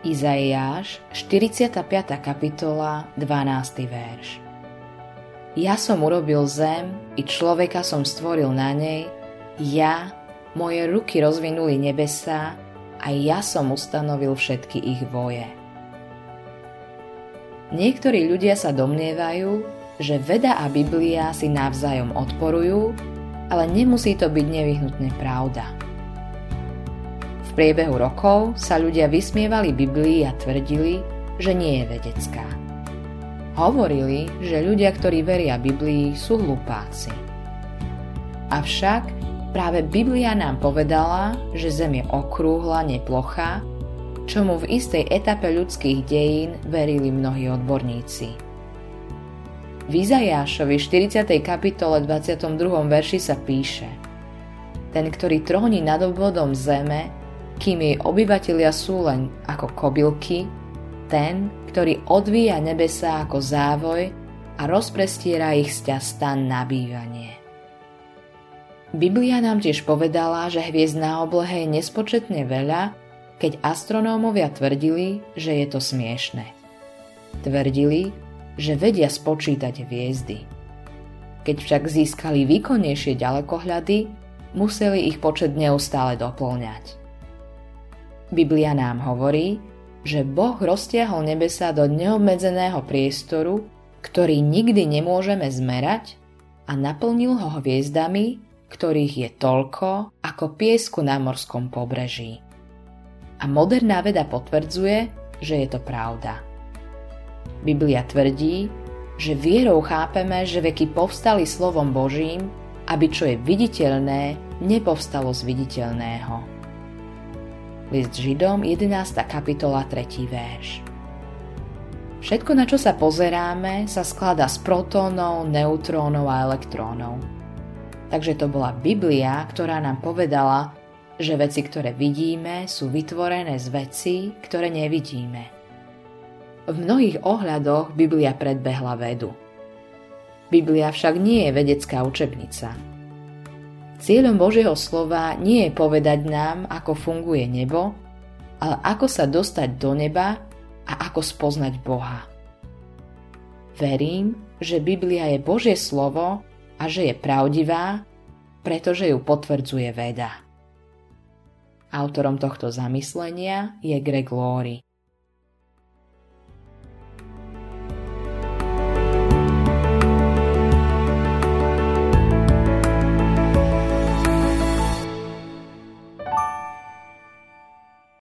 Izaiáš, 45. kapitola, 12. verš. Ja som urobil zem i človeka som stvoril na nej, ja, moje ruky rozvinuli nebesá a ja som ustanovil všetky ich voje. Niektorí ľudia sa domnievajú, že veda a Biblia si navzájom odporujú, ale nemusí to byť nevyhnutne pravda. Priebehu rokov sa ľudia vysmievali Biblii a tvrdili, že nie je vedecká. Hovorili, že ľudia, ktorí veria Biblii, sú hlupáci. Avšak práve Biblia nám povedala, že Zem je okrúhla, neplochá, čomu v istej etape ľudských dejín verili mnohí odborníci. V Izajášovi 40. kapitole 22. verši sa píše Ten, ktorý tróni nad obvodom zeme, kým jej obyvatelia sú len ako kobylky, ten, ktorý odvíja nebesa ako závoj a rozprestiera ich stan na bývanie. Biblia nám tiež povedala, že hviezd na oblohe je nespočetne veľa, keď astronómovia tvrdili, že je to smiešne. Tvrdili, že vedia spočítať hviezdy. Keď však získali výkonnejšie ďalekohľady, museli ich počet neustále doplňať. Biblia nám hovorí, že Boh roztiahol nebesa do neobmedzeného priestoru, ktorý nikdy nemôžeme zmerať a naplnil ho hviezdami, ktorých je toľko ako piesku na morskom pobreží. A moderná veda potvrdzuje, že je to pravda. Biblia tvrdí, že vierou chápeme, že veky povstali slovom Božím, aby čo je viditeľné, nepovstalo z viditeľného. List Židom 11. kapitola 3. verš. Všetko, na čo sa pozeráme, sa skladá z protónov, neutrónov a elektrónov. Takže to bola Biblia, ktorá nám povedala, že veci, ktoré vidíme, sú vytvorené z vecí, ktoré nevidíme. V mnohých ohľadoch Biblia predbehla vedu. Biblia však nie je vedecká učebnica. Cieľom Božieho slova nie je povedať nám, ako funguje nebo, ale ako sa dostať do neba a ako spoznať Boha. Verím, že Biblia je Božie slovo a že je pravdivá, pretože ju potvrdzuje veda. Autorom tohto zamyslenia je Greg Laurie.